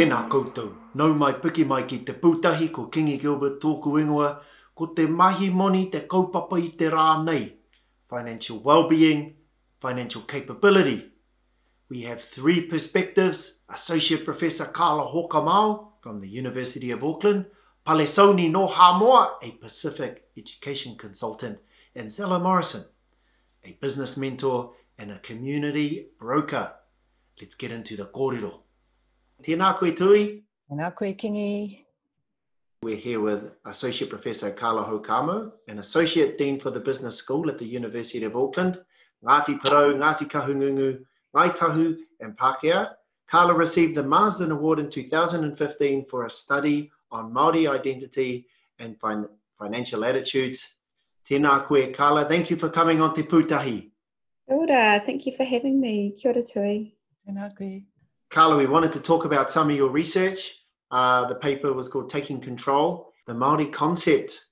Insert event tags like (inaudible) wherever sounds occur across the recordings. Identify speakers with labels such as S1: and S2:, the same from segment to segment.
S1: Tēnā koutou, nau mai piki mai ki te pūtahi ko Kingi Gilbert tōku ingoa, ko te mahi moni te kaupapa i te rā nei, financial well-being, financial capability. We have three perspectives, Associate Professor Carla Houkamau from the University of Auckland, Pale Sauni no Hamoa, a Pacific education consultant, and Zella Morrison, a business mentor and a community broker. Let's get into the kōrero. Tēnā koe tui.
S2: Tēnā koe kingi.
S1: We're here with Associate Professor Carla Houkamau, an Associate Dean for the Business School at the University of Auckland. Ngāti Porou, Ngāti Kahungunu, Ngai Tahu, and Pākehā. Carla received the Marsden Award in 2015 for a study on Māori identity and fin- financial attitudes. Tēnā koe, Carla. Thank you for coming on Te Pūtahi.
S3: Kia ora, thank you for having me. Kia ora tui.
S2: Tēnā koe.
S1: Carla, we wanted to talk about some of your research. Uh, the paper was called Taking Control. The Māori concept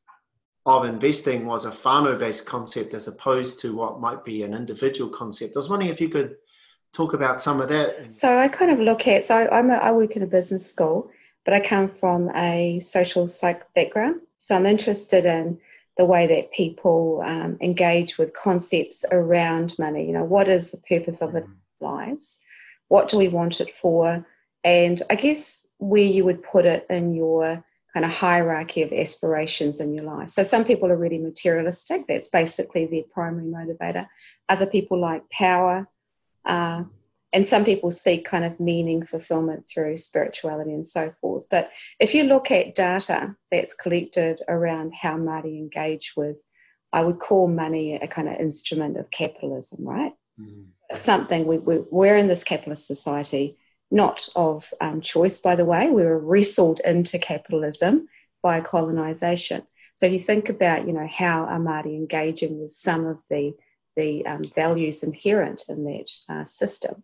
S1: of investing was a whānau-based concept as opposed to what might be an individual concept. I was wondering if you could talk about some of that.
S3: So I kind of look at, so I'm a, I work in a business school, but I come from a social psych background. So I'm interested in the way that people um, engage with concepts around money. You know, what is the purpose of it lives? What do we want it for? And I guess where you would put it in your kind of hierarchy of aspirations in your life. So some people are really materialistic, that's basically their primary motivator. Other people like power. Uh, and some people seek kind of meaning fulfillment through spirituality and so forth. But if you look at data that's collected around how Māori engage with, I would call money a kind of instrument of capitalism, right? Mm something we, we, we're in this capitalist society, not of um, choice, by the way. We were wrestled into capitalism by colonization. So if you think about, you know, how are engaging with some of the the um, values inherent in that uh, system,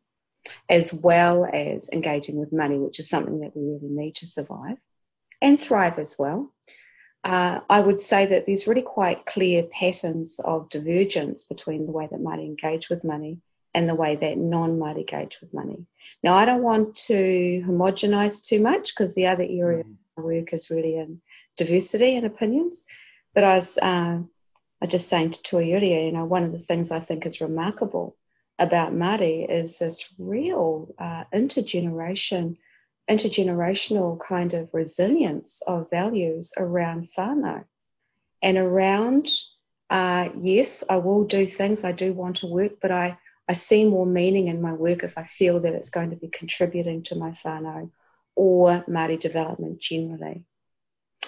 S3: as well as engaging with money, which is something that we really need to survive and thrive as well. Uh, I would say that there's really quite clear patterns of divergence between the way that Māori engage with money and the way that non Māori engage with money. Now, I don't want to homogenize too much because the other area mm. of work is really in diversity and opinions. But I was, uh, I just saying to Tui earlier, you know, one of the things I think is remarkable about Māori is this real uh, intergeneration, intergenerational kind of resilience of values around whānau and around, uh, yes, I will do things, I do want to work, but I I see more meaning in my work if I feel that it's going to be contributing to my whānau or Māori development generally.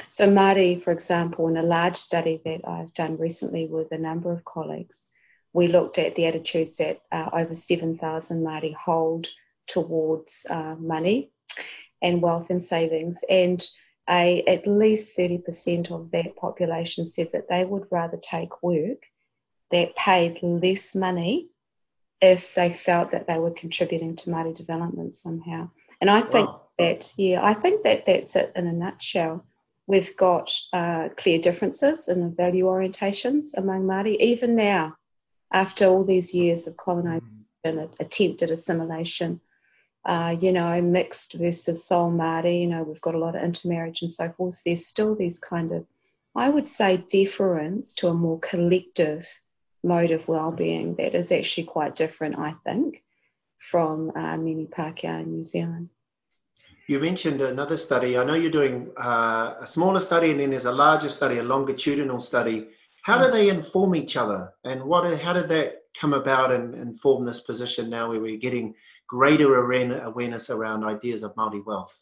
S3: So, Māori, for example, in a large study that I've done recently with a number of colleagues, we looked at the attitudes that uh, over 7,000 Māori hold towards uh, money and wealth and savings. And a, at least 30% of that population said that they would rather take work that paid less money if they felt that they were contributing to Māori development somehow. And I think wow. that, yeah, I think that that's it in a nutshell. We've got uh, clear differences in the value orientations among Māori, even now, after all these years of colonisation and attempted assimilation. Uh, you know, mixed versus sole Māori, you know, we've got a lot of intermarriage and so forth. There's still these kind of, I would say, deference to a more collective mode of well-being that is actually quite different, I think, from uh, many Pākehā in New Zealand.
S1: You mentioned another study. I know you're doing uh, a smaller study, and then there's a larger study, a longitudinal study. How do they inform each other, and what? How did that come about and, and form this position now, where we're getting greater awareness around ideas of Māori wealth?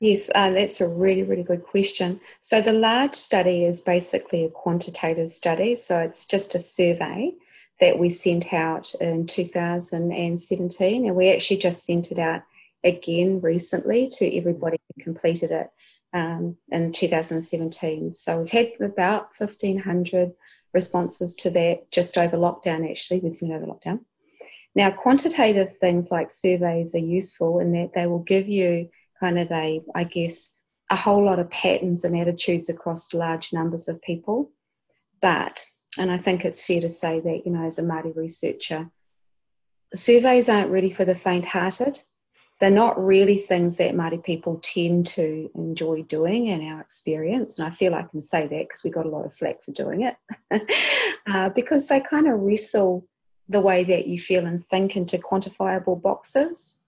S3: Yes, uh, that's a really, really good question. So, the large study is basically a quantitative study. So, it's just a survey that we sent out in 2017, and we actually just sent it out again recently to everybody who completed it um, in 2017. So, we've had about 1,500 responses to that just over lockdown, actually. We sent over lockdown. Now, quantitative things like surveys are useful in that they will give you kind of a, I guess, a whole lot of patterns and attitudes across large numbers of people. But, and I think it's fair to say that, you know, as a Māori researcher, surveys aren't really for the faint hearted. they're not really things that Māori people tend to enjoy doing in our experience. And I feel I can say that because we got a lot of flack for doing it. (laughs) uh, because they kind of wrestle the way that you feel and think into quantifiable boxes.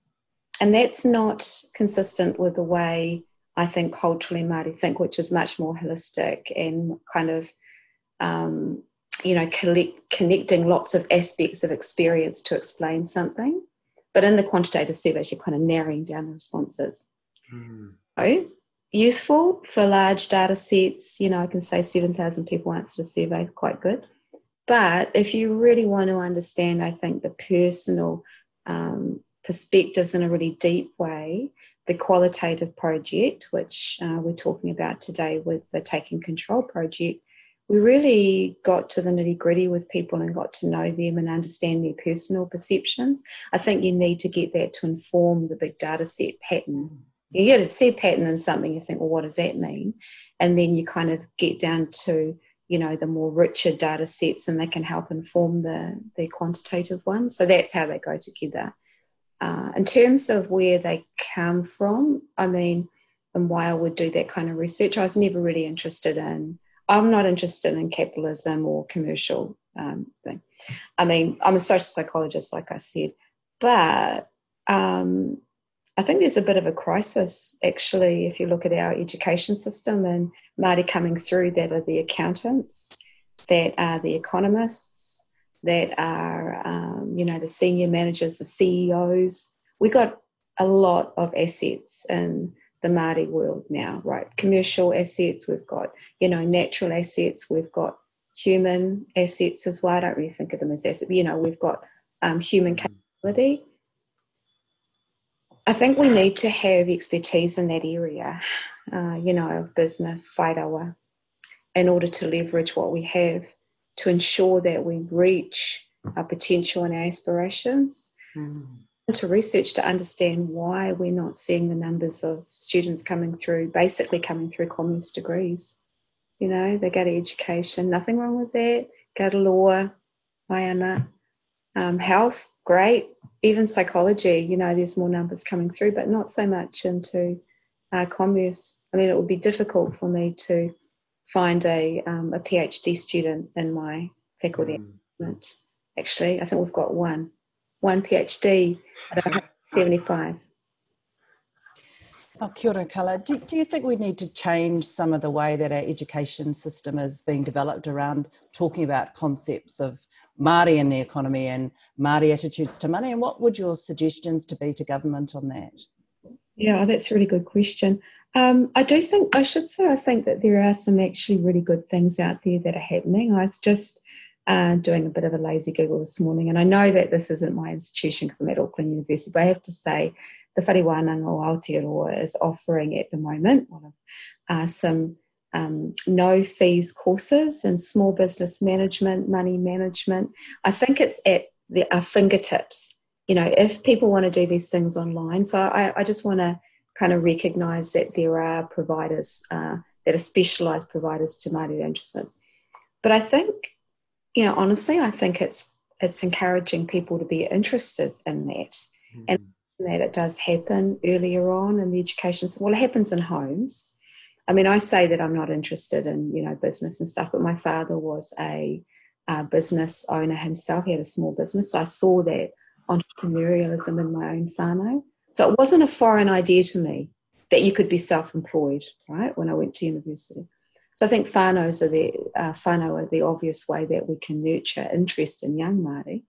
S3: And that's not consistent with the way I think culturally Māori think, which is much more holistic and kind of, um, you know, collect, connecting lots of aspects of experience to explain something. But in the quantitative surveys, you're kind of narrowing down the responses. Mm. So, useful for large data sets. You know, I can say 7,000 people answered a survey, quite good. But if you really want to understand, I think, the personal um, perspectives in a really deep way, the qualitative project, which uh, we're talking about today with the Taking Control project, we really got to the nitty gritty with people and got to know them and understand their personal perceptions. I think you need to get that to inform the big data set pattern. You get a set pattern in something, you think, well, what does that mean? And then you kind of get down to, you know, the more richer data sets and they can help inform the, the quantitative ones. So that's how they go together. Uh, in terms of where they come from, I mean, and why I would do that kind of research, I was never really interested in I'm not interested in capitalism or commercial um, thing. I mean, I'm a social psychologist, like I said, but um, I think there's a bit of a crisis actually if you look at our education system and Māori coming through that are the accountants, that are the economists, that are um, you know the senior managers, the CEOs. We got a lot of assets in the Māori world now, right? Commercial assets, we've got, you know, natural assets, we've got human assets as well. I don't really think of them as assets, but, you know, we've got um, human mm-hmm. capability. I think we need to have expertise in that area, uh, you know, business, whairawa, in order to leverage what we have to ensure that we reach our potential and our aspirations. Mm to research to understand why we're not seeing the numbers of students coming through, basically coming through commerce degrees. You know, they go to education, nothing wrong with that. Go to law, Mayana. Um, health, great. Even psychology, you know, there's more numbers coming through, but not so much into uh, commerce. I mean, it would be difficult for me to find a, um, a PhD student in my faculty. Mm. Actually, I think we've got one, one PhD at 75.
S2: Oh, kia ora, Carla. Do, do you think we need to change some of the way that our education system is being developed around talking about concepts of Māori in the economy and Māori attitudes to money? And what would your suggestions to be to government on that?
S3: Yeah, that's a really good question. Um, I do think, I should say, I think that there are some actually really good things out there that are happening. I was just uh, doing a bit of a lazy Google this morning. And I know that this isn't my institution because I'm at Auckland University, but I have to say the Whare Wānanga o Aotearoa is offering at the moment one of, uh, some um, no fees courses in small business management, money management. I think it's at the, our fingertips. You know, if people want to do these things online. So I, I just want to kind of recognise that there are providers uh, that are specialised providers to Māori interests. But I think you know, honestly, I think it's it's encouraging people to be interested in that, mm-hmm. and that it does happen earlier on in the education. Well, it happens in homes. I mean, I say that I'm not interested in you know business and stuff, but my father was a, a business owner himself. He had a small business. So I saw that entrepreneurialism in my own whānau. So it wasn't a foreign idea to me that you could be self-employed, right? When I went to university. So I think whānaus are the uh, whānau are the obvious way that we can nurture interest in young Māori.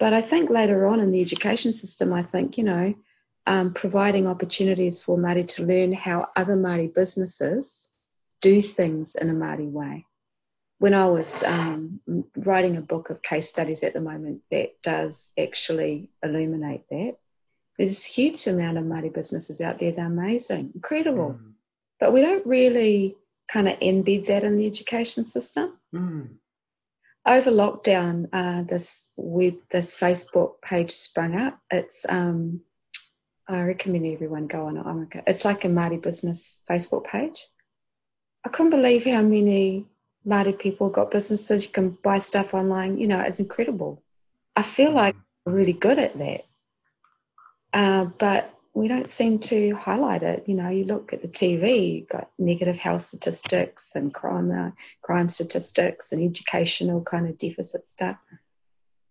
S3: But I think later on in the education system, I think, you know, um, providing opportunities for Māori to learn how other Māori businesses do things in a Māori way. When I was um, writing a book of case studies at the moment that does actually illuminate that, there's a huge amount of Māori businesses out there. They're amazing, incredible. Mm. But we don't really kind of embed that in the education system. Mm. Over lockdown, uh, this web, this Facebook page sprung up. It's um, I recommend everyone go on it. It's like a Māori business Facebook page. I couldn't believe how many Māori people got businesses. You can buy stuff online. You know, it's incredible. I feel like I'm really good at that. Uh, but we don't seem to highlight it. You know, you look at the TV, you've got negative health statistics and crime, uh, crime statistics and educational kind of deficit stuff.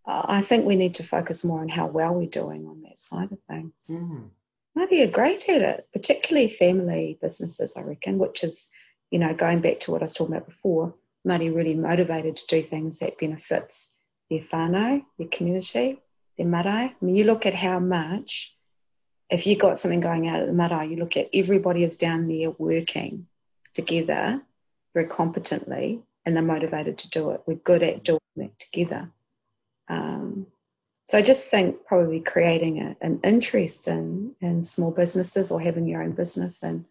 S3: Uh, I think we need to focus more on how well we're doing on that side of things. Mm. Maybe are great at it, particularly family businesses, I reckon, which is, you know, going back to what I was talking about before, Māori really motivated to do things that benefits their whānau, their community, their marae. I mean, you look at how much if you got something going out at the marae, you look at everybody is down there working together very competently and they're motivated to do it. We're good at doing it together. Um, so I just think probably creating a, an interest in, in small businesses or having your own business in,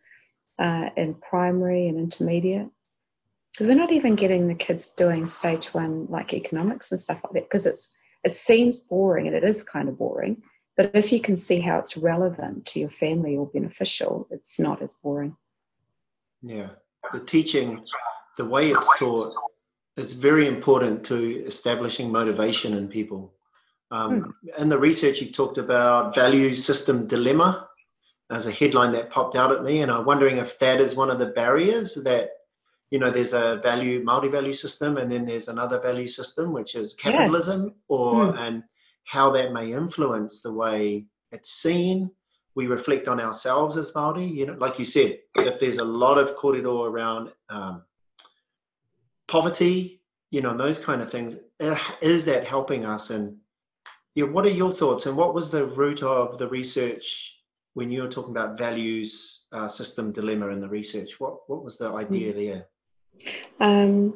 S3: uh, in primary and intermediate. Because we're not even getting the kids doing stage one like economics and stuff like that because it's it seems boring and it is kind of boring but if you can see how it's relevant to your family or beneficial, it's not as boring.
S1: Yeah. The teaching, the way it's taught, is very important to establishing motivation in people. Um, hmm. In the research, you talked about value system dilemma as a headline that popped out at me, and I'm wondering if that is one of the barriers that you know there's a value multi-value system, and then there's another value system which is capitalism, yeah. or hmm. and how that may influence the way it's seen. We reflect on ourselves as Māori. You know, like you said, if there's a lot of kōrero around um, poverty, you know, and those kind of things, eh, is that helping us? And you know, what are your thoughts? And what was the root of the research when you were talking about values uh, system dilemma in the research? What what was the idea mm. there?
S3: Um,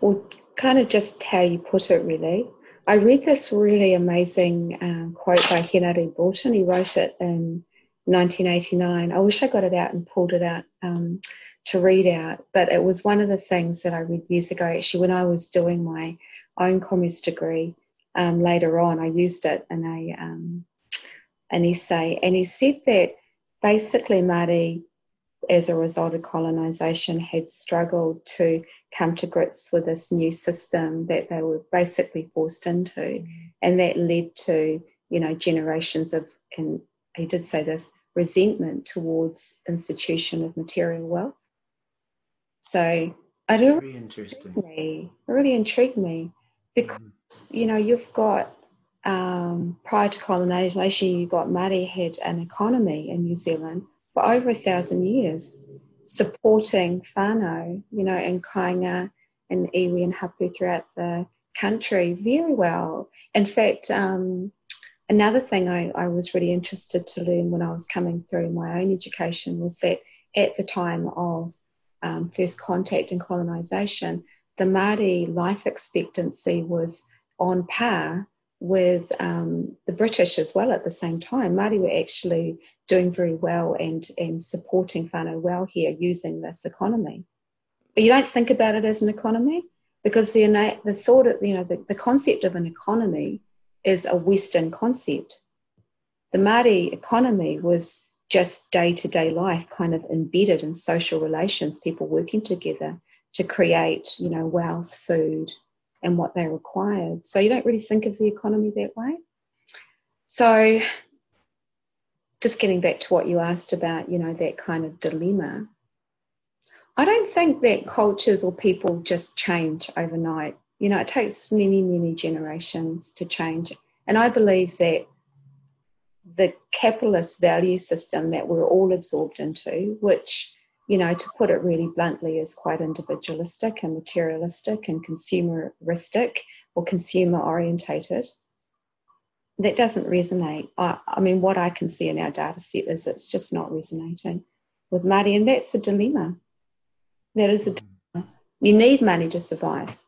S3: well, kind of just how you put it, really. I read this really amazing um, quote by Henare Broughton. He wrote it in 1989. I wish I got it out and pulled it out um, to read out, but it was one of the things that I read years ago. Actually, when I was doing my own commerce degree um, later on, I used it in a um, an essay, and he said that basically Māori as a result of colonisation, had struggled to come to grips with this new system that they were basically forced into. Mm. And that led to, you know, generations of, and he did say this, resentment towards institution of material wealth. So I do
S1: really interesting.
S3: Me, really intrigued me because, mm. you know, you've got um, prior to colonisation, you got Māori had an economy in New Zealand for over a thousand years, supporting whānau, you know, and kainga and iwi and hapu throughout the country very well. In fact, um, another thing I, I was really interested to learn when I was coming through my own education was that at the time of um, first contact and colonisation, the Māori life expectancy was on par with um, the British as well at the same time. Māori were actually doing very well and, and supporting whānau well here using this economy. But you don't think about it as an economy because the, innate, the thought of, you know, the, the concept of an economy is a Western concept. The Māori economy was just day to day life, kind of embedded in social relations, people working together to create, you know, wealth, food, and what they required. So you don't really think of the economy that way. So just getting back to what you asked about, you know, that kind of dilemma. I don't think that cultures or people just change overnight. You know, it takes many, many generations to change. And I believe that the capitalist value system that we're all absorbed into, which you know, to put it really bluntly, is quite individualistic and materialistic and consumeristic or consumer orientated. That doesn't resonate. I, I, mean, what I can see in our data set is it's just not resonating with Māori, and that's a dilemma. That is a mm. dilemma. You need money to survive.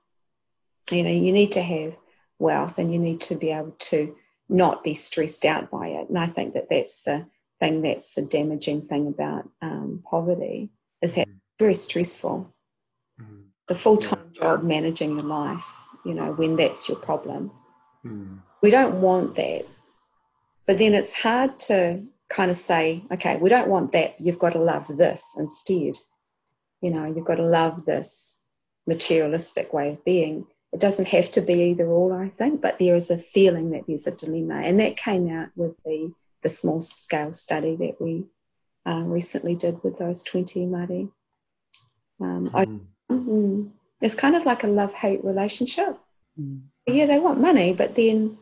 S3: You know, you need to have wealth and you need to be able to not be stressed out by it. And I think that that's the thing that's the damaging thing about um, poverty is that mm. very stressful. Mm. The full time job managing your life, you know, when that's your problem. Mm. We don't want that. But then it's hard to kind of say, okay, we don't want that. You've got to love this instead. You know, you've got to love this materialistic way of being. It doesn't have to be either or, I think, but there is a feeling that there's a dilemma. And that came out with the the small scale study that we uh, recently did with those 20 Māori. Um, mm. I, mm, it's kind of like a love hate relationship. Mm. Yeah, they want money, but then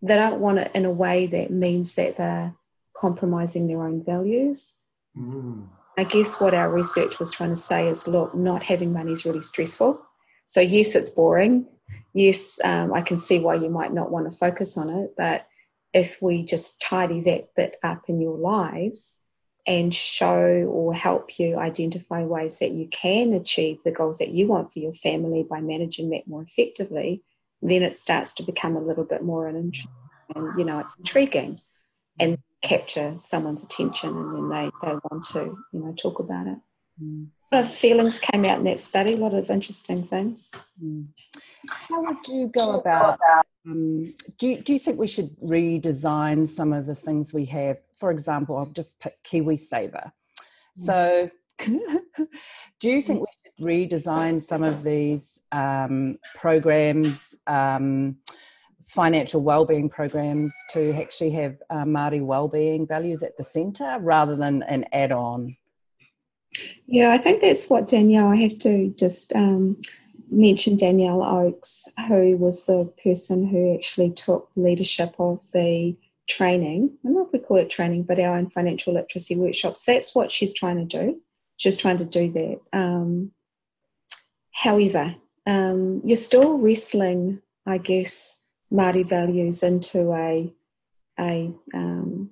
S3: they don't want it in a way that means that they're compromising their own values. Mm. I guess what our research was trying to say is look, not having money is really stressful. So, yes, it's boring. Yes, um, I can see why you might not want to focus on it. But if we just tidy that bit up in your lives and show or help you identify ways that you can achieve the goals that you want for your family by managing that more effectively, then it starts to become a little bit more interesting and you know it's intriguing and capture someone's attention and then they, they want to you know talk about it mm. a lot of feelings came out in that study a lot of interesting things mm.
S2: how would you go about um, do, you, do you think we should redesign some of the things we have for example i'll just pick kiwisaver so (laughs) do you think we should redesign some of these um, programs um, financial well-being programs to actually have uh, Māori well-being values at the centre rather than an add-on?
S3: Yeah, I think that's what Danielle. I have to just um, mention Danielle Oakes, who was the person who actually took leadership of the training. I don't know if we call it training, but our own financial literacy workshops. That's what she's trying to do. She's trying to do that. Um, however, um, you're still wrestling, I guess, Māori values into a, a um,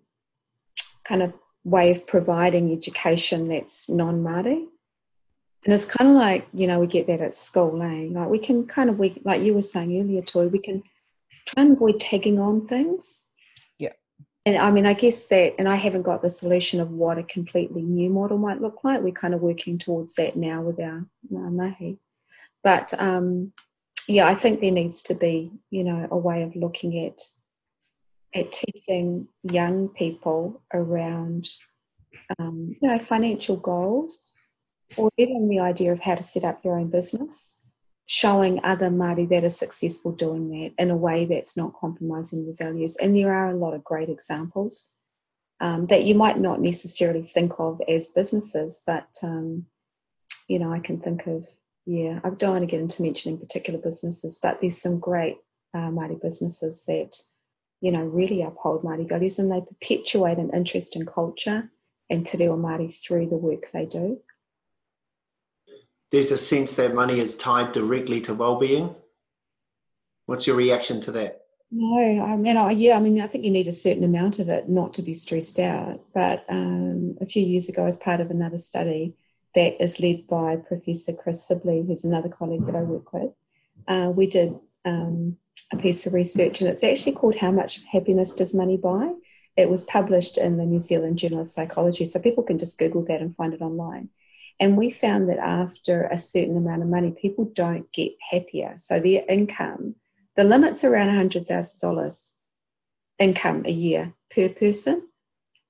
S3: kind of way of providing education that's non Māori. And it's kind of like, you know, we get that at school, eh? Like we can kind of, we, like you were saying earlier, Tui, we can try and avoid tagging on things.
S2: Yeah.
S3: And I mean, I guess that, and I haven't got the solution of what a completely new model might look like. We're kind of working towards that now with our, our mahi. But um, yeah, I think there needs to be, you know, a way of looking at at teaching young people around, um, you know, financial goals, or even the idea of how to set up your own business, showing other Māori that are successful doing that in a way that's not compromising the values. And there are a lot of great examples um, that you might not necessarily think of as businesses, but um, you know, I can think of yeah, I don't want to get into mentioning particular businesses, but there's some great uh, Māori businesses that, you know, really uphold Māori values and they perpetuate an interest in culture and Te Reo Māori through the work they do.
S1: There's a sense that money is tied directly to well-being. What's your reaction to that?
S3: No, I mean, I, yeah, I mean, I think you need a certain amount of it not to be stressed out. But um, a few years ago, as part of another study, that is led by Professor Chris Sibley, who's another colleague that I work with. Uh, we did um, a piece of research, and it's actually called How Much Happiness Does Money Buy? It was published in the New Zealand Journal of Psychology, so people can just Google that and find it online. And we found that after a certain amount of money, people don't get happier. So their income, the limit's around $100,000 income a year per person.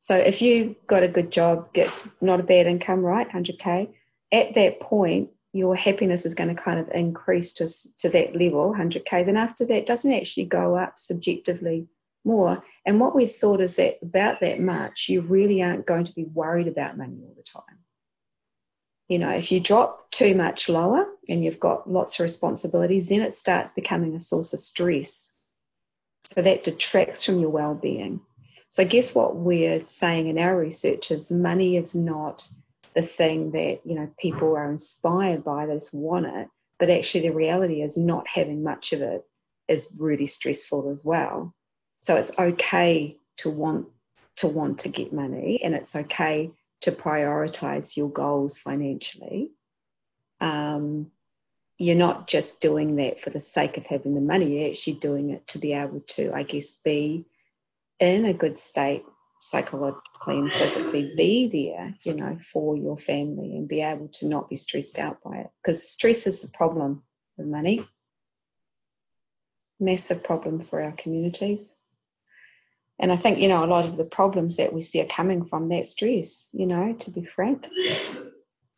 S3: So if you got a good job, gets not a bad income, right? 100K, at that point, your happiness is going to kind of increase to, to that level, 100K. Then after that, doesn't actually go up subjectively more. And what we thought is that about that much, you really aren't going to be worried about money all the time. You know, if you drop too much lower and you've got lots of responsibilities, then it starts becoming a source of stress. So that detracts from your well being. So guess what we're saying in our research is money is not the thing that you know people are inspired by, they just want it. But actually, the reality is not having much of it is really stressful as well. So it's okay to want to want to get money, and it's okay to prioritize your goals financially. Um, you're not just doing that for the sake of having the money, you're actually doing it to be able to, I guess, be in a good state psychologically and physically be there, you know, for your family and be able to not be stressed out by it. Because stress is the problem with money. Massive problem for our communities. And I think, you know, a lot of the problems that we see are coming from that stress, you know, to be frank.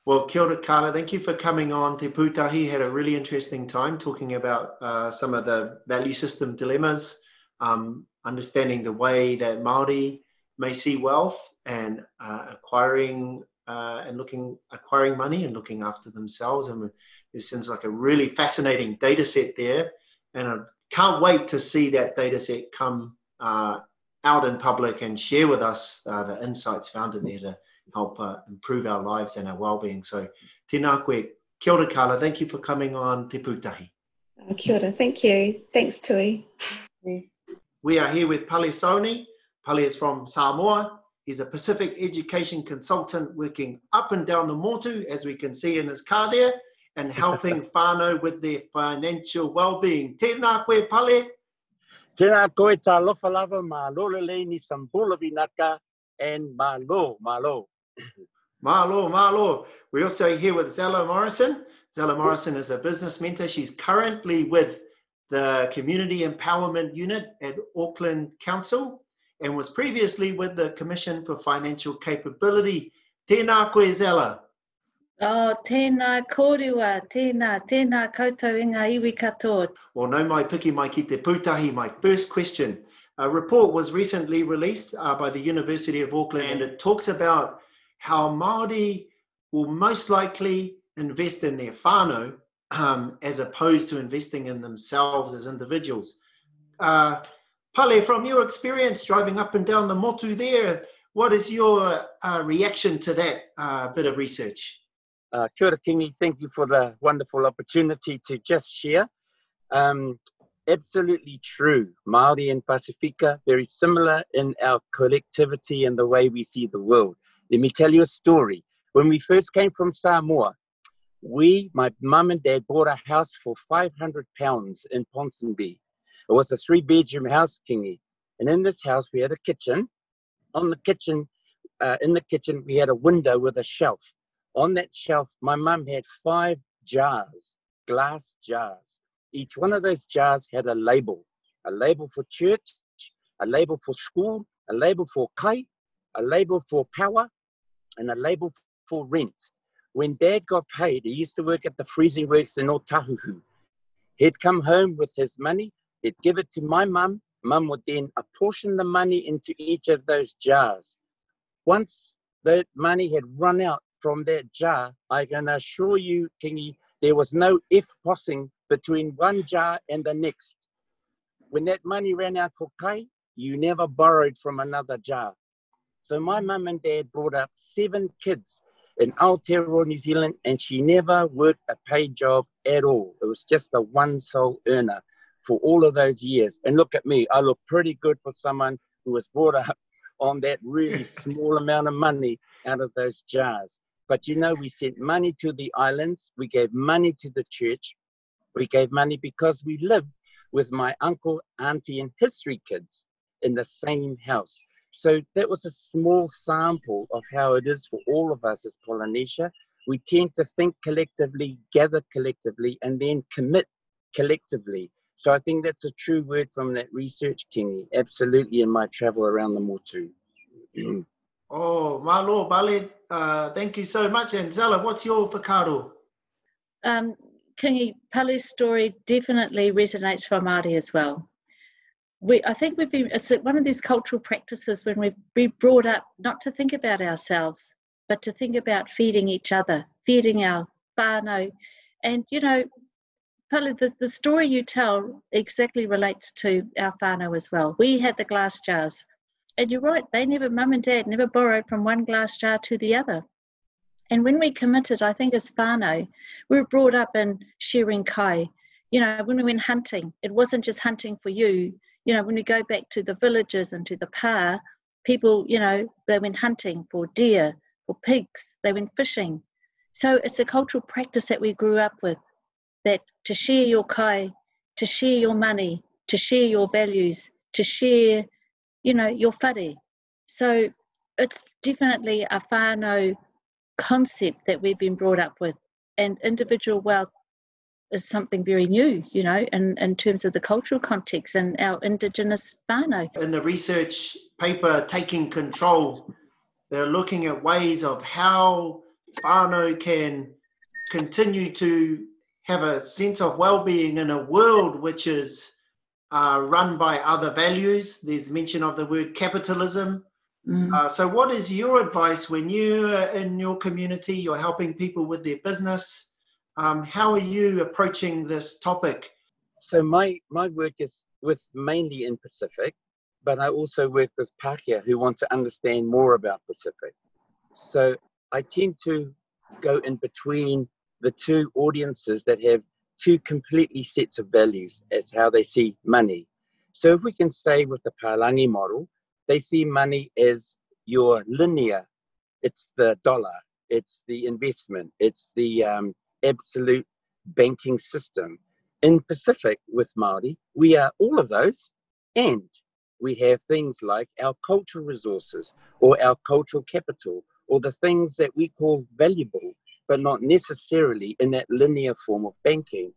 S1: Well, kia ora, Carla. Thank you for coming on Te Pūtahi. Had a really interesting time talking about uh, some of the value system dilemmas um, understanding the way that Maori may see wealth and uh, acquiring uh, and looking acquiring money and looking after themselves. And this seems like a really fascinating data set there, and I can't wait to see that data set come uh, out in public and share with us uh, the insights found in there to help uh, improve our lives and our well-being. So, tēnā koe, kia ora Carla, thank you for coming on Te Pūtahi.
S3: Oh, kia ora, thank you. Thanks, Tui.
S1: We are here with Pale Sauni. Pale is from Samoa. He's a Pacific education consultant working up and down the Motu, as we can see in his car there, and helping (laughs) whānau with their financial well-being. Tēnā koe, Pale.
S4: Tēnā koe tā lofa lava mā lorelei ni sambula vinaka and malo, malo. (coughs)
S1: Malo, malo. We're also here with Zella Morrison. Zella Morrison is a business mentor. She's currently with the Community Empowerment Unit at Auckland Council and was previously with the Commission for Financial Capability. Tēnā koe Zella.
S5: Oh, tēnā kōrua, tēnā, tēnā koutou ngā iwi katoa.
S1: Well, no mai piki mai ki te pūtahi. My first question. A report was recently released uh, by the University of Auckland and it talks about how Māori will most likely invest in their whānau um, as opposed to investing in themselves as individuals. Uh, Pale, from your experience driving up and down the motu there, what is your uh, reaction to that uh, bit of research?
S4: Uh, kia Kingi, thank you for the wonderful opportunity to just share. Um, absolutely true. Māori and Pacifica, very similar in our collectivity and the way we see the world. Let me tell you a story. When we first came from Samoa, we, my mum and dad, bought a house for 500 pounds in Ponsonby. It was a three bedroom house, Kingi. And in this house, we had a kitchen. On the kitchen, uh, in the kitchen, we had a window with a shelf. On that shelf, my mum had five jars, glass jars. Each one of those jars had a label a label for church, a label for school, a label for kai, a label for power, and a label for rent. When dad got paid, he used to work at the freezing works in Otahuhu. He'd come home with his money He'd give it to my mum. Mum would then apportion the money into each of those jars. Once the money had run out from that jar, I can assure you, Kingi, there was no if possing between one jar and the next. When that money ran out for kai, you never borrowed from another jar. So my mum and dad brought up seven kids in Aotearoa, New Zealand, and she never worked a paid job at all. It was just a one sole earner for all of those years. And look at me, I look pretty good for someone who was brought up (laughs) on that really (laughs) small amount of money out of those jars. But you know, we sent money to the islands, we gave money to the church, we gave money because we lived with my uncle, auntie, and his three kids in the same house. So that was a small sample of how it is for all of us as Polynesia. We tend to think collectively, gather collectively, and then commit collectively. So I think that's a true word from that research, Kingi. Absolutely in my travel around the Motu. (clears throat)
S1: oh, malo, Pale, uh, thank you so much. And Zella, what's your whakaaro?
S5: Um, Kingi, Pale's story definitely resonates for Māori as well. We, I think we've been, it's one of these cultural practices when we've been brought up not to think about ourselves, but to think about feeding each other, feeding our whānau. And, you know, Pale, the, the story you tell exactly relates to our whānau as well. We had the glass jars. And you're right, they never, mum and dad never borrowed from one glass jar to the other. And when we committed, I think as whānau, we were brought up in sharing kai. You know, when we went hunting, it wasn't just hunting for you. You know, when we go back to the villages and to the pa, people, you know, they went hunting for deer, for pigs, they went fishing. So it's a cultural practice that we grew up with that to share your kai, to share your money, to share your values, to share, you know, your whare. So it's definitely a whānau concept that we've been brought up with. And individual wealth is something very new, you know, in, in terms of the cultural context and our indigenous whānau.
S1: In the research paper, Taking Control, they're looking at ways of how whānau can continue to have a sense of well-being in a world which is uh, run by other values. There's mention of the word capitalism. Mm. Uh, so, what is your advice when you are in your community, you're helping people with their business? Um, how are you approaching this topic?
S4: So, my, my work is with mainly in Pacific, but I also work with Pakia who want to understand more about Pacific. So, I tend to go in between the two audiences that have two completely sets of values as how they see money. So if we can stay with the Palangi model, they see money as your linear. It's the dollar, it's the investment, it's the um, absolute banking system. In Pacific with Māori, we are all of those, and we have things like our cultural resources or our cultural capital or the things that we call valuable, but not necessarily in that linear form of banking.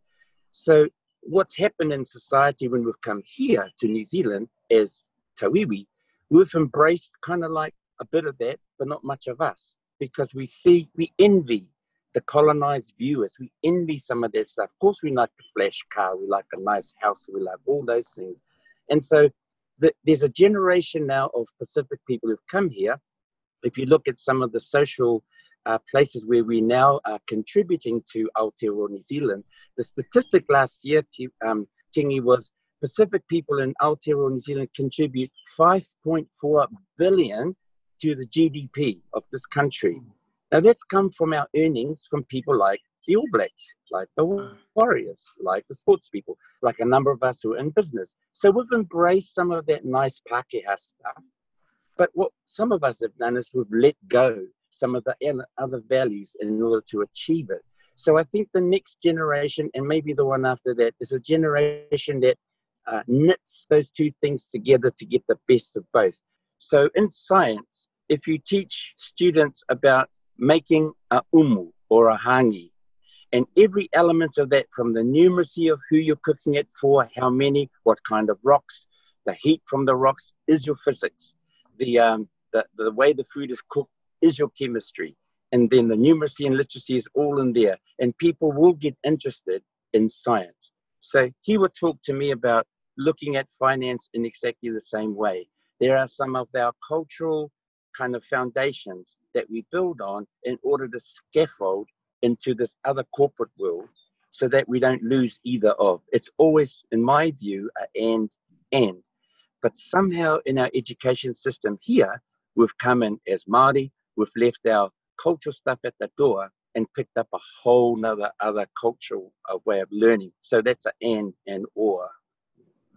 S4: So, what's happened in society when we've come here to New Zealand as tauiwi, we've embraced kind of like a bit of that, but not much of us, because we see, we envy the colonized viewers. We envy some of that stuff. Of course, we like the flash car, we like a nice house, we like all those things. And so the, there's a generation now of Pacific people who've come here. If you look at some of the social uh, places where we now are contributing to Aotearoa New Zealand. The statistic last year, um, Kingi, was Pacific people in Aotearoa New Zealand contribute 5.4 billion to the GDP of this country. Now that's come from our earnings from people like the All Blacks, like the Warriors, like the sports people, like a number of us who are in business. So we've embraced some of that nice Pākehā stuff. But what some of us have done is we've let go some of the other values in order to achieve it. So I think the next generation, and maybe the one after that, is a generation that uh, knits those two things together to get the best of both. So in science, if you teach students about making a umu or a hangi, and every element of that, from the numeracy of who you're cooking it for, how many, what kind of rocks, the heat from the rocks is your physics. The, um, the, the way the food is cooked is your chemistry. And then the numeracy and literacy is all in there. And people will get interested in science. So he would talk to me about looking at finance in exactly the same way. There are some of our cultural kind of foundations that we build on in order to scaffold into this other corporate world so that we don't lose either of. It's always, in my view, an and and. But somehow in our education system here, we've come in as Māori, we've left our cultural stuff at the door and picked up a whole nother other cultural uh, way of learning. So that's an and and or.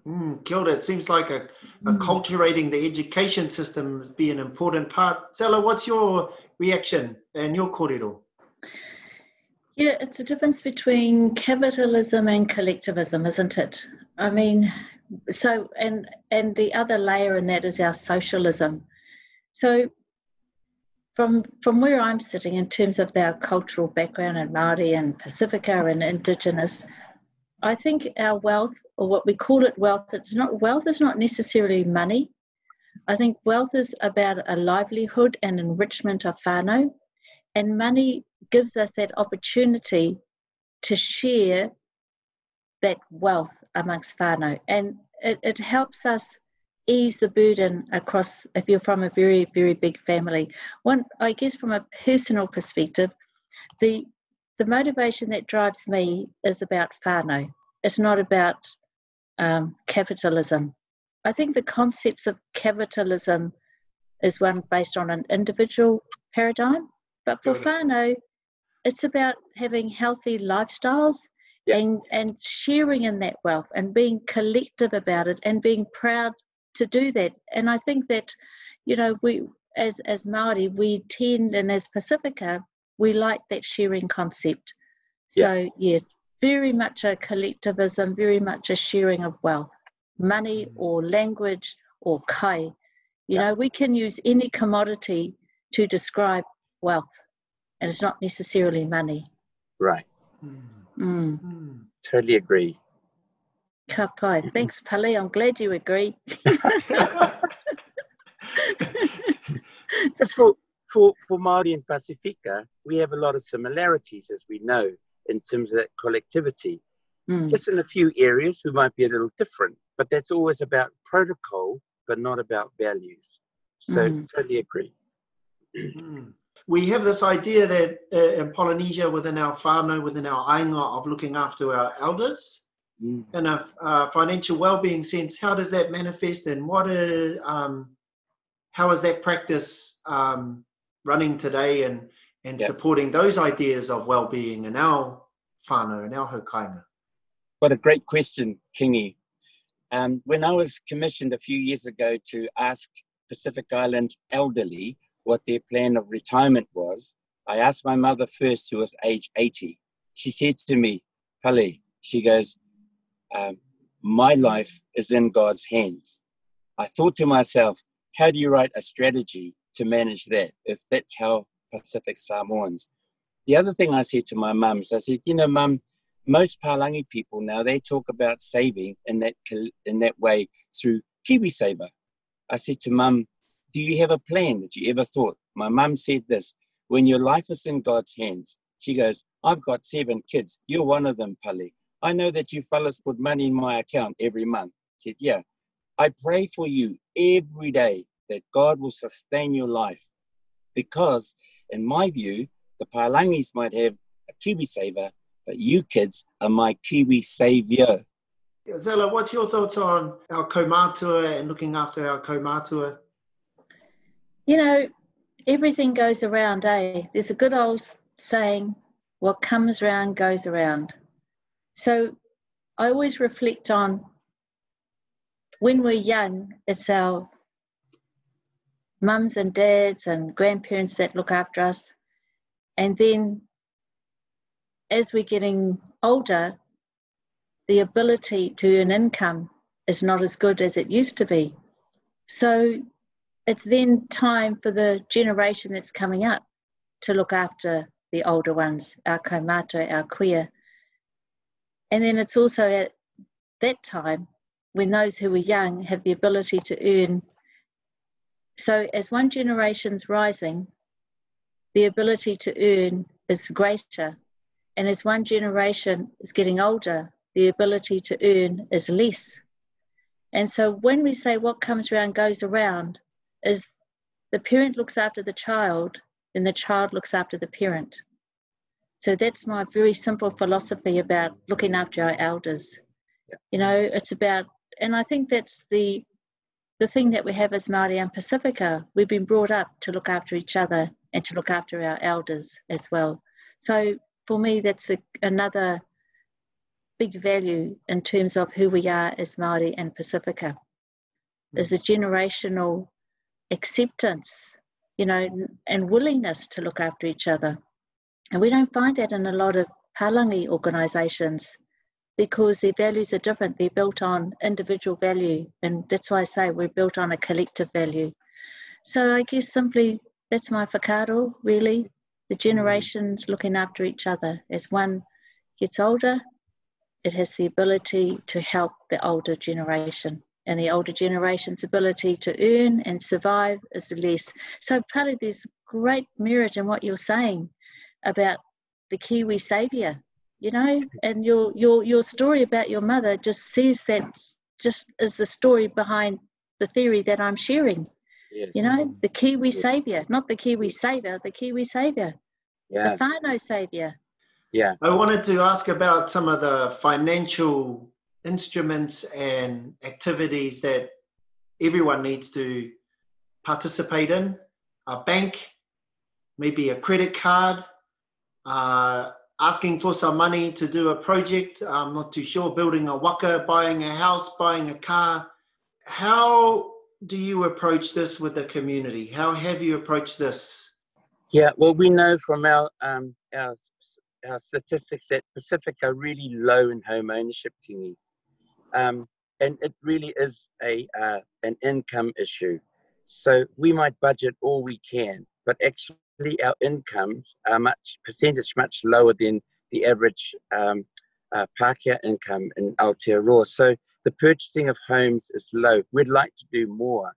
S1: Mm, kia ora. It seems like a, a mm. culturating the education system be an important part. Zella, what's your reaction and your kōrero?
S5: Yeah, it's a difference between capitalism and collectivism, isn't it? I mean, so and and the other layer in that is our socialism. So from from where I'm sitting in terms of our cultural background and Māori and Pacifica and Indigenous, I think our wealth, or what we call it wealth, it's not wealth is not necessarily money. I think wealth is about a livelihood and enrichment of whānau, and money gives us that opportunity to share that wealth amongst whānau, and it, it helps us ease the burden across if you're from a very very big family one i guess from a personal perspective the the motivation that drives me is about whānau. It's not about um, capitalism. I think the concepts of capitalism is one based on an individual paradigm, but for whānau, it's about having healthy lifestyles yeah. and, and sharing in that wealth and being collective about it and being proud to do that. And I think that, you know, we as as Maori, we tend, and as Pacifica, we like that sharing concept. So yeah, yeah very much a collectivism, very much a sharing of wealth, money mm. or language or kai. You yeah. know, we can use any commodity to describe wealth, and it's not necessarily money.
S4: Right.
S5: Mm. Mm.
S4: Totally agree.
S5: Ka pai. Thanks, Pale. I'm glad you agree.
S4: As for, for, for Māori and Pacifica, we have a lot of similarities, as we know, in terms of that collectivity. Mm. Just in a few areas, we might be a little different, but that's always about protocol, but not about values. So mm. totally agree.
S1: Mm. We have this idea that uh, in Polynesia, within our whānau, within our ainga, of looking after our elders mm. in a uh, financial well-being sense. How does that manifest, and what are, um, how is that practice um, running today, and and supporting those ideas of well-being in our whānau, in our hokainga?
S4: What a great question, Kingi. Um, when I was commissioned a few years ago to ask Pacific Island elderly what their plan of retirement was, I asked my mother first, who was age 80. She said to me, Pale, she goes, um, My life is in God's hands. I thought to myself, how do you write a strategy to manage that if that's how Pacific Samoans? The other thing I said to my mum is, I said, you know, mum, most Palangi people now they talk about saving in that in that way through KiwiSaver. I said to Mum, "Do you have a plan that you ever thought?" My mum said this: "When your life is in God's hands," she goes, "I've got seven kids. You're one of them, Pale. I know that you fellas put money in my account every month." I said, "Yeah, I pray for you every day that God will sustain your life, because in my view, the Palangis might have a KiwiSaver, But you kids are my Kiwi savior.
S1: Zella, what's your thoughts on our kaumatua and looking after our kaumatua?
S5: You know, everything goes around, eh? There's a good old saying, what comes around goes around. So I always reflect on when we're young, it's our mums and dads and grandparents that look after us. And then as we're getting older, the ability to earn income is not as good as it used to be. So it's then time for the generation that's coming up to look after the older ones, our kaumatua, our kuia. And then it's also at that time when those who are young have the ability to earn. So as one generation's rising, the ability to earn is greater and as one generation is getting older, the ability to earn is less. And so when we say what comes around goes around, is the parent looks after the child, then the child looks after the parent. So that's my very simple philosophy about looking after our elders. Yeah. You know, it's about, and I think that's the the thing that we have as Māori and Pacifica. We've been brought up to look after each other and to look after our elders as well. So for me, that's a, another big value in terms of who we are as Māori and Pacifica. Hmm. There's a generational acceptance, you know, and willingness to look after each other. And we don't find that in a lot of Palangi organisations because their values are different. They're built on individual value, and that's why I say we're built on a collective value. So I guess simply that's my whakaaro, really the mm-hmm. generations looking after each other. As one gets older, it has the ability to help the older generation. And the older generation's ability to earn and survive is less. So, partly there's great merit in what you're saying about the Kiwi savior, you know, and your your your story about your mother just says that just is the story behind the theory that I'm sharing. Yes. You know, the Kiwi yes. savior, not the Kiwi savior, the Kiwi savior. Yeah. The whānau savior.
S4: Yeah.
S1: I wanted to ask about some of the financial instruments and activities that everyone needs to participate in. A bank, maybe a credit card, uh, asking for some money to do a project. I'm not too sure, building a waka, buying a house, buying a car. How do you approach this with the community? How have you approached this?
S4: Yeah, well, we know from our um, our, our statistics that Pacific are really low in home ownership, Kingi. Um, and it really is a uh, an income issue. So we might budget all we can, but actually our incomes are much percentage much lower than the average um, uh, Pākehā income in Aotearoa. So the purchasing of homes is low. We'd like to do more.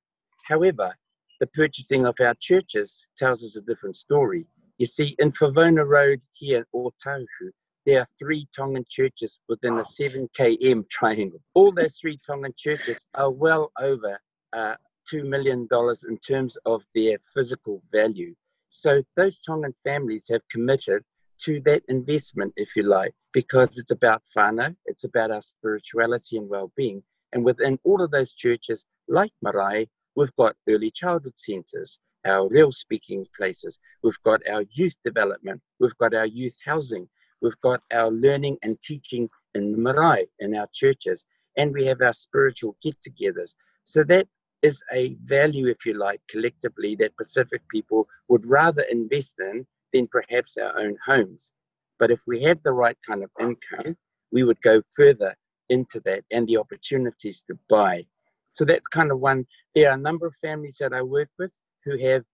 S4: However, the purchasing of our churches tells us a different story. You see, in Favona Road here in Otahuhu, there are three Tongan churches within a 7 km triangle. All those three Tongan churches are well over uh, $22 million in terms of their physical value. So those Tongan families have committed to that investment, if you like, because it's about whānau, it's about our spirituality and well-being. And within all of those churches, like Marae, we've got early childhood centres, our real speaking places, we've got our youth development, we've got our youth housing, we've got our learning and teaching in the marae in our churches, and we have our spiritual get-togethers. So that is a value, if you like, collectively that Pacific people would rather invest in than perhaps our own homes. But if we had the right kind of income, we would go further into that and the opportunities to buy. So that's kind of one. There are a number of families that I work with who have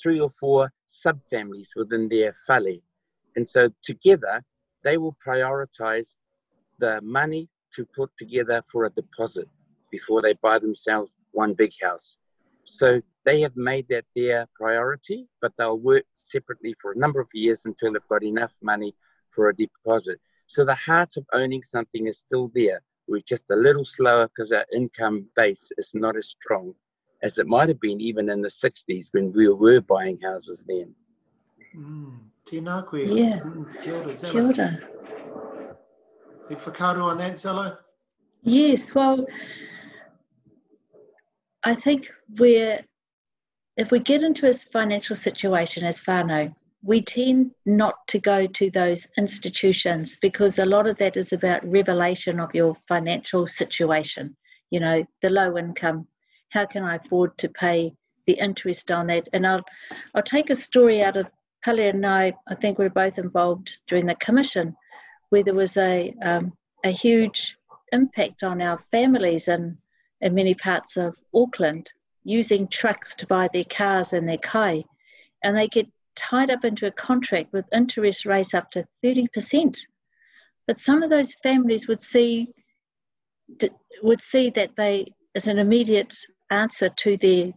S4: three or four subfamilies within their fale. And so together, they will prioritize the money to put together for a deposit before they buy themselves one big house. So they have made that their priority, but they'll work separately for a number of years until they've got enough money for a deposit. So the heart of owning something is still there. We're just a little slower because our income base is not as strong as it might have been even in the 60s when we were buying houses then.
S1: Mm. Tēnā koe.
S5: Yeah.
S1: Mm, kia ora,
S5: Kia
S1: Zella.
S5: ora.
S1: Big whakaaro on that, Zella?
S5: Yes, well, I think we're, if we get into a financial situation as whānau, we tend not to go to those institutions because a lot of that is about revelation of your financial situation. You know, the low income, how can I afford to pay the interest on that? And I'll, I'll take a story out of Pale and I, I think we're both involved during the commission, where there was a, um, a huge impact on our families in, in many parts of Auckland using trucks to buy their cars and their kai. And they get tied up into a contract with interest rates up to 30%. But some of those families would see would see that they as an immediate answer to their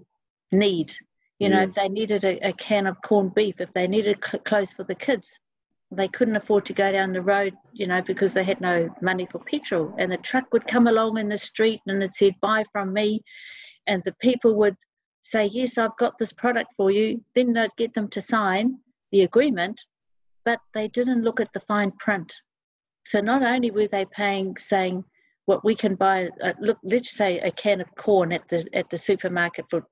S5: need. You know, if they needed a, a can of corned beef, if they needed cl- clothes for the kids, they couldn't afford to go down the road, you know, because they had no money for petrol. And the truck would come along in the street and it said, buy from me. And the people would say, yes, I've got this product for you. Then they'd get them to sign the agreement, but they didn't look at the fine print. So not only were they paying, saying, what we can buy, uh, look, let's say a can of corn at the at the supermarket for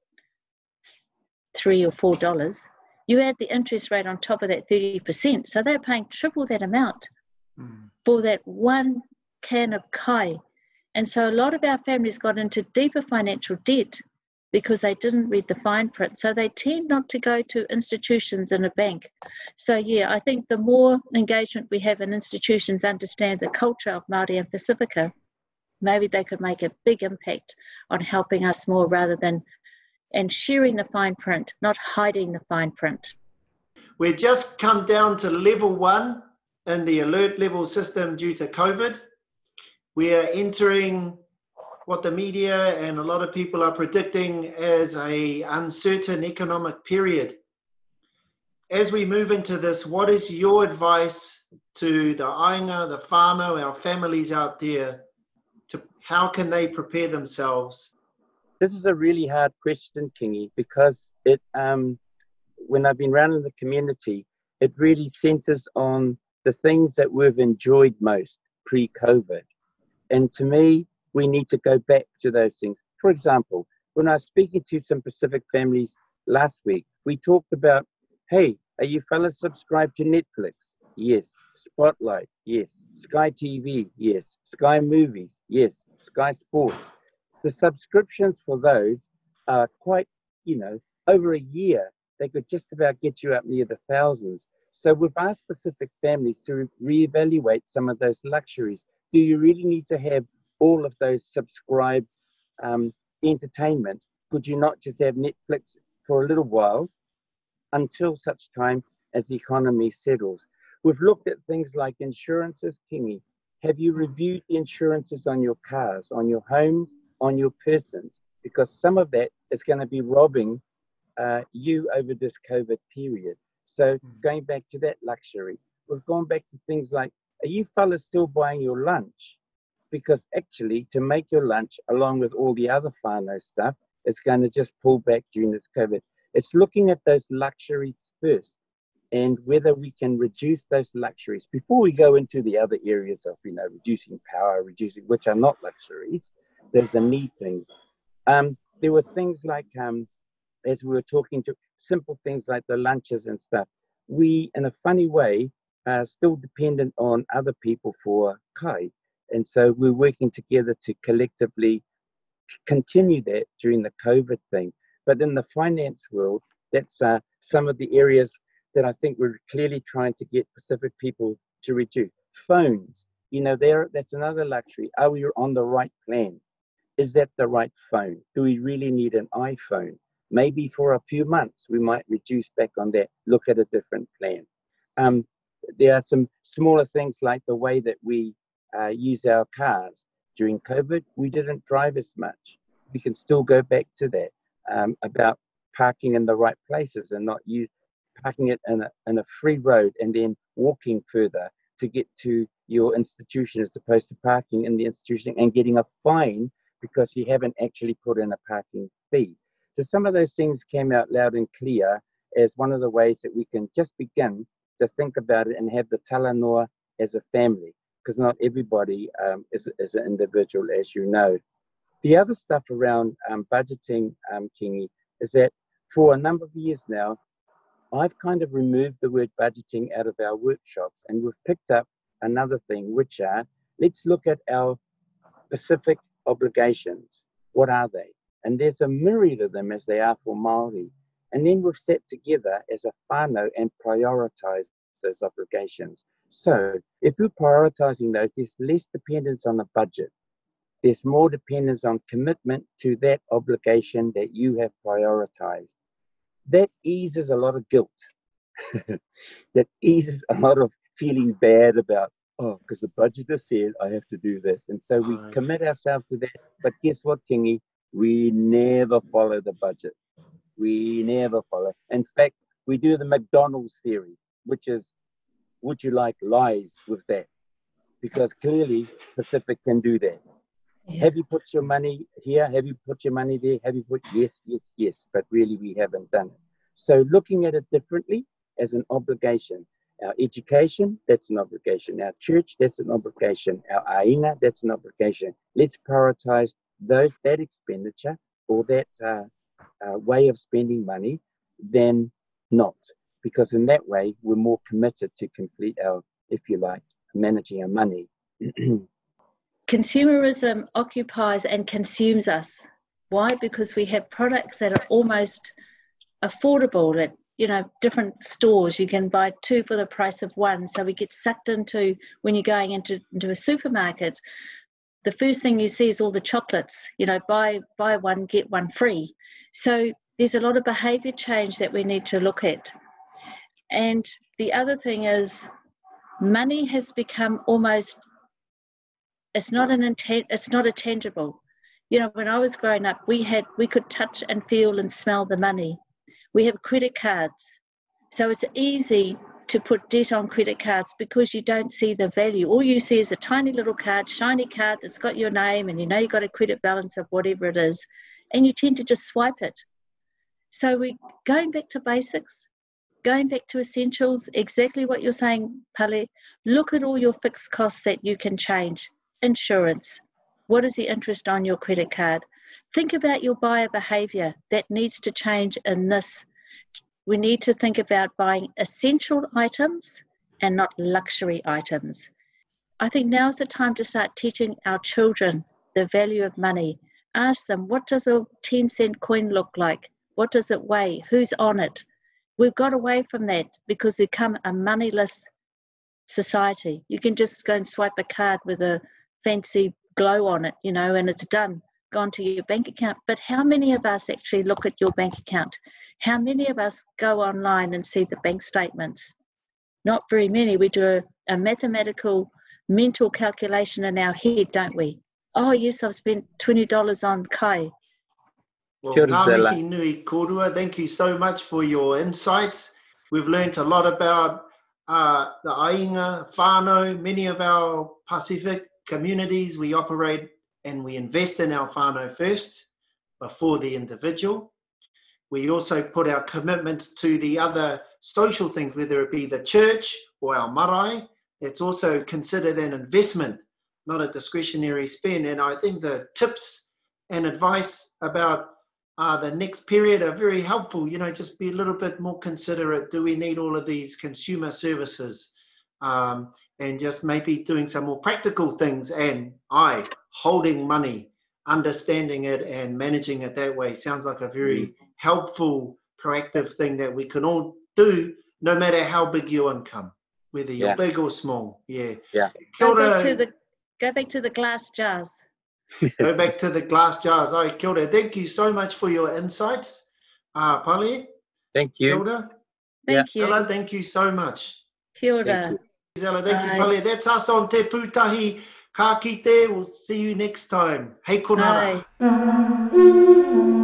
S5: three or four dollars, you add the interest rate on top of that 30%. So they're paying triple that amount
S1: Mm.
S5: for that one can of kai. And so a lot of our families got into deeper financial debt because they didn't read the fine print. So they tend not to go to institutions in a bank. So yeah, I think the more engagement we have in institutions understand the culture of Māori and Pacifica, maybe they could make a big impact on helping us more rather than and sharing the fine print, not hiding the fine print.
S1: We've just come down to level one in the alert level system due to COVID. We are entering what the media and a lot of people are predicting as a uncertain economic period. As we move into this, what is your advice to the ainga, the whānau, our families out there, to how can they prepare themselves?
S4: This is a really hard question, Kingi, because it um, when I've been around in the community, it really centers on the things that we've enjoyed most pre-COVID. And to me, we need to go back to those things. For example, when I was speaking to some Pacific families last week, we talked about, hey, are you fellas subscribed to Netflix? Yes. Spotlight? Yes. Sky TV? Yes. Sky Movies? Yes. Sky Sports? The subscriptions for those are quite, you know, over a year, they could just about get you up near the thousands. So we've asked Pacific families to re- reevaluate some of those luxuries. Do you really need to have all of those subscribed um, entertainment? Could you not just have Netflix for a little while until such time as the economy settles? We've looked at things like insurances, Kingi. Have you reviewed the insurances on your cars, on your homes, on your persons? Because some of that is going to be robbing uh, you over this COVID period. So going back to that luxury, we've gone back to things like, are you fellas still buying your lunch? Because actually, to make your lunch along with all the other whānau stuff is going to just pull back during this COVID. It's looking at those luxuries first and whether we can reduce those luxuries before we go into the other areas of you know reducing power reducing which are not luxuries there's a need things um, there were things like um, as we were talking to simple things like the lunches and stuff we in a funny way are still dependent on other people for kai and so we're working together to collectively continue that during the covid thing but in the finance world that's uh, some of the areas that I think we're clearly trying to get Pacific people to reduce. Phones, you know, there that's another luxury. Are we on the right plan? Is that the right phone? Do we really need an iPhone? Maybe for a few months we might reduce back on that, look at a different plan. Um, there are some smaller things like the way that we uh, use our cars. During COVID, we didn't drive as much. We can still go back to that um, about parking in the right places and not use parking it in a, in a free road and then walking further to get to your institution as opposed to parking in the institution and getting a fine because you haven't actually put in a parking fee. So some of those things came out loud and clear as one of the ways that we can just begin to think about it and have the talanoa as a family because not everybody um, is, is an individual, as you know. The other stuff around um, budgeting, um, Kingi, is that for a number of years now, I've kind of removed the word budgeting out of our workshops and we've picked up another thing, which are let's look at our specific obligations. What are they? And there's a myriad of them as they are for Māori. And then we've sat together as a whānau and prioritized those obligations. So if we're prioritizing those, there's less dependence on the budget. There's more dependence on commitment to that obligation that you have prioritized that eases a lot of guilt. (laughs) that eases a lot of feeling bad about, oh, because the budget has said I have to do this. And so we commit ourselves to that. But guess what, Kingi? We never follow the budget. We never follow. In fact, we do the McDonald's theory, which is would you like lies with that? Because clearly Pacific can do that. Yeah. Have you put your money here? Have you put your money there? Have you put yes, yes, yes? But really, we haven't done it. So, looking at it differently as an obligation. Our education, that's an obligation. Our church, that's an obligation. Our aina, that's an obligation. Let's prioritize those that expenditure or that uh, uh, way of spending money than not, because in that way we're more committed to complete our, if you like, managing our money. (clears throat)
S5: consumerism occupies and consumes us. Why? Because we have products that are almost affordable at you know different stores. You can buy two for the price of one. So we get sucked into when you're going into into a supermarket. The first thing you see is all the chocolates. You know, buy buy one get one free. So there's a lot of behaviour change that we need to look at. And the other thing is, money has become almost it's not an intent it's not a tangible you know when i was growing up we had we could touch and feel and smell the money we have credit cards so it's easy to put debt on credit cards because you don't see the value all you see is a tiny little card shiny card that's got your name and you know you've got a credit balance of whatever it is and you tend to just swipe it so we're going back to basics going back to essentials exactly what you're saying pale look at all your fixed costs that you can change insurance. What is the interest on your credit card? Think about your buyer behavior that needs to change in this. We need to think about buying essential items and not luxury items. I think now is the time to start teaching our children the value of money. Ask them, what does a 10 cent coin look like? What does it weigh? Who's on it? We've got away from that because we've become a moneyless society. You can just go and swipe a card with a fancy glow on it, you know, and it's done, gone to your bank account. But how many of us actually look at your bank account? How many of us go online and see the bank statements? Not very many. We do a, a mathematical, mental calculation in our head, don't we? Oh, yes, I've spent $20 on Kai.
S1: Well, Ngā Nui Korua, thank you so much for your insights. We've learned a lot about uh, the Ainga, Fano. many of our Pacific communities, we operate and we invest in our whānau first. before the individual. We also put our commitments to the other social things, whether it be the church or our marae. It's also considered an investment, not a discretionary spend. And I think the tips and advice about uh, the next period are very helpful. You know, just be a little bit more considerate. Do we need all of these consumer services? Um, and just maybe doing some more practical things. And I, holding money, understanding it, and managing it that way sounds like a very mm. helpful, proactive thing that we can all do, no matter how big your income, whether you're yeah. big or small. Yeah.
S4: Yeah.
S5: Go back, to the, go back to the glass jars. (laughs)
S1: Go back to the glass jars. I kia ora. Thank you so much for your insights, uh, Pale.
S4: Thank you.
S1: Kia ora.
S5: Thank yeah. you.
S1: Hello, thank you so much.
S5: Kia. Thank you.
S1: Zella, thank Bye. you, Pali. That's us on Te Pūtahi. Ka kite. We'll see you next time. Hei konara. Bye.